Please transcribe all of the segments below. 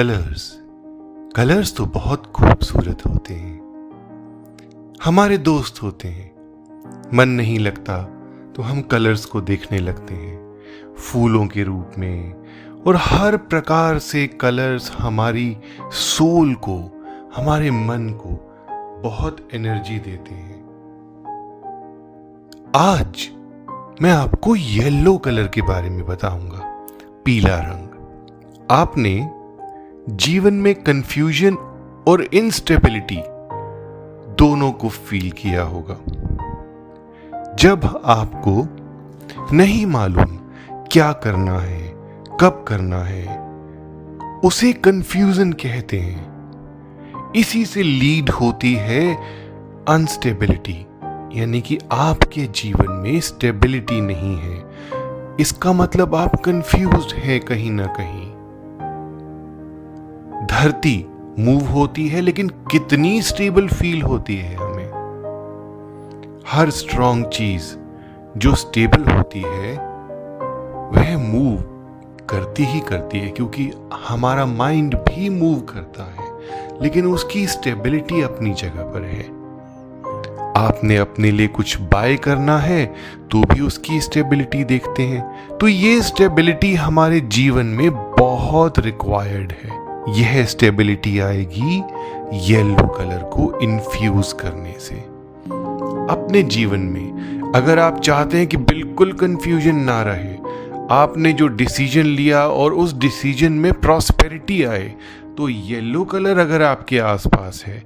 Colours. Colours तो बहुत खूबसूरत होते हैं। हमारे दोस्त होते हैं। मन नहीं लगता तो हम कलर्स को देखने लगते हैं, फूलों के रूप में। और हर प्रकार से कलर्स हमारी सोल को, हमारे मन को बहुत एनर्जी देते हैं। आज मैं आपको येलो कलर के बारे में बताऊँगा, पीला रंग। आपने जीवन में कंफ्यूजन और इंस्टेबिलिटी दोनों को फील किया होगा। जब आपको नहीं मालूम क्या करना है, कब करना है, उसे कंफ्यूजन कहते हैं। इसी से लीड होती है अनस्टेबिलिटी यानी कि आपके जीवन में स्टेबिलिटी नहीं है। इसका मतलब आप कंफ्यूज है कहीं ना कहीं। धरती मूव होती है, लेकिन कितनी स्टेबल फील होती है हमें। हर स्ट्रॉन्ग चीज़ जो स्टेबल होती है, वह मूव करती ही करती है, क्योंकि हमारा माइंड भी मूव करता है, लेकिन उसकी स्टेबिलिटी अपनी जगह पर है। आपने अपने लिए कुछ बाय करना है तो भी उसकी स्टेबिलिटी देखते हैं। तो ये स्टेबिलिटी हमारे जीवन में बहुत रिक्वायर्ड है। यह स्टेबिलिटी आएगी येलो कलर को इन्फ्यूज करने से। अपने जीवन में अगर आप चाहते हैं कि बिल्कुल कंफ्यूजन ना रहे, आपने जो डिसीज़न लिया और उस डिसीज़न में प्रॉस्पेरिटी आए तो येलो कलर अगर आपके आसपास है,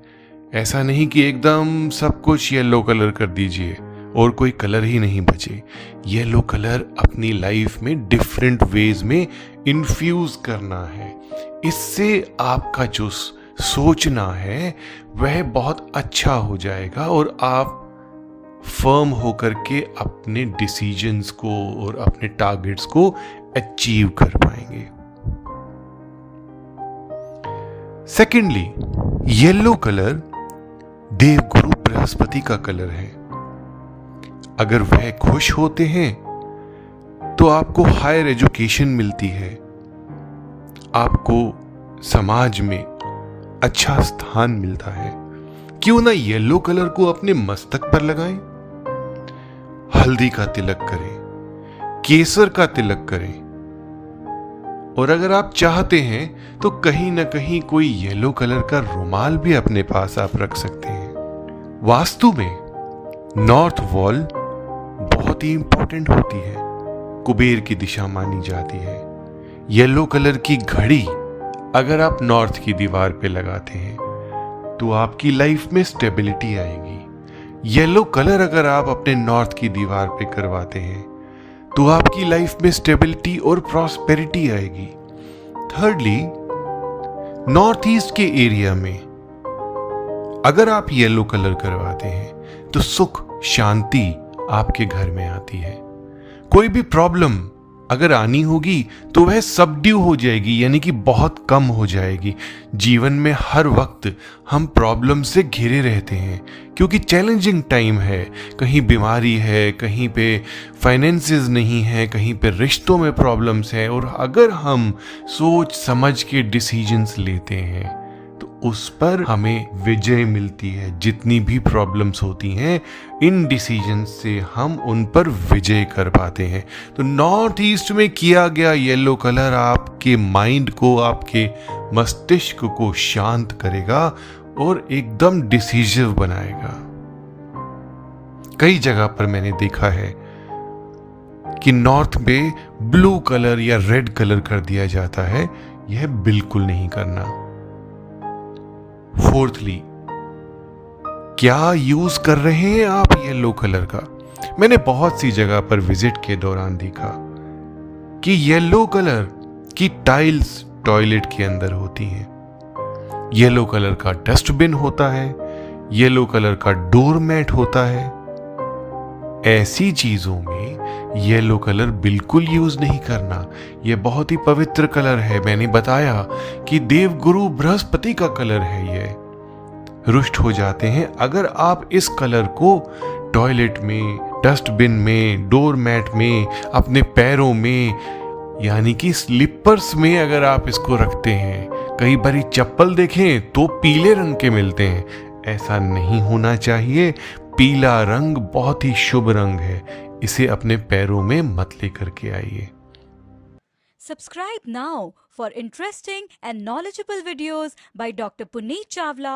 ऐसा नहीं कि एकदम सब कुछ येलो कलर कर दीजिए। और कोई कलर ही नहीं बचे। येलो कलर अपनी लाइफ में डिफरेंट वेज में इन्फ्यूज करना है। इससे आपका जो सोचना है, वह बहुत अच्छा हो जाएगा और आप फर्म होकर के अपने डिसीजंस को और अपने टारगेट्स को अचीव कर पाएँगे। सेकेंडली येलो कलर देवगुरु बृहस्पति का कलर है। अगर वह खुश होते हैं तो आपको हायर एजुकेशन मिलती है। आपको समाज में अच्छा स्थान मिलता है। क्यों ना येलो कलर को अपने मस्तक पर लगाएँ। हल्दी का तिलक करें, केसर का तिलक करें। और अगर आप चाहते हैं तो कहीं ना कहीं कोई येलो कलर का रुमाल भी अपने पास आप रख सकते हैं। वास्तु में नॉर्थ वॉल बहुत ही इंपॉर्टेंट होती है। कुबेर की दिशा मानी जाती है। येलो कलर की घड़ी अगर आप नॉर्थ की दीवार पे लगाते हैं तो आपकी लाइफ में स्टेबिलिटी आएगी। येलो कलर अगर आप अपने नॉर्थ की दीवार पे करवाते हैं तो आपकी लाइफ में स्टेबिलिटी और प्रॉस्पेरिटी आएगी। थर्डली नॉर्थ ईस्ट के एरिया में अगर आप येलो कलर करवाते हैं तो सुख, शांति आपके घर में आती है। कोई भी प्रॉब्लम अगर आनी होगी तो वह सबड्यू हो जाएगी, यानी कि बहुत कम हो जाएगी। जीवन में हर वक्त हम प्रॉब्लम से घिरे रहते हैं, क्योंकि चैलेंजिंग टाइम है। कहीं बीमारी है, कहीं पे फाइनेंसेस नहीं है, कहीं पे रिश्तों में प्रॉब्लम्स है, और अगर हम सोच समझ के डिसीजंस लेते हैं उस पर हमें विजय मिलती है, जितनी भी प्रॉब्लम्स होती हैं, इन डिसीज़न से हम उन पर विजय कर पाते हैं। तो नॉर्थ ईस्ट में किया गया येलो कलर आपके माइंड को, आपके मस्तिष्क को शांत करेगा और एकदम डिसीजिव बनाएगा। कई जगह पर मैंने देखा है कि नॉर्थ में ब्लू कलर या रेड कलर कर दिया जाता है। यह बिल्कुल नहीं करना। फोर्थली क्या यूज़ कर रहे हैं आप येलो कलर का? मैंने बहुत सी जगह पर विज़िट के दौरान देखा कि येलो कलर की टाइल्स टॉयलेट के अंदर होती हैं। येलो कलर का डस्टबिन होता है येलो कलर का डोर मैट होता है ऐसी चीज़ों में येलो कलर बिल्कुल यूज़ नहीं करना। यह बहुत ही पवित्र कलर है। मैंने बताया कि देवगुरु बृहस्पति का कलर है यह। रुष्ट हो जाते हैं। अगर आप इस कलर को टॉयलेट में डस्टबिन में डोर मैट में, अपने पैरों में, यानी कि स्लीपर्स में अगर आप इसको रखते हैं कई बारी चप्पल देखें तो पीले रंग के मिलते हैं। ऐसा नहीं होना चाहिए। पीला रंग बहुत ही शुभ रंग है। इसे अपने पैरों में मत लेकर के आइए। Subscribe now for interesting and knowledgeable videos by doctor Puneet Chawla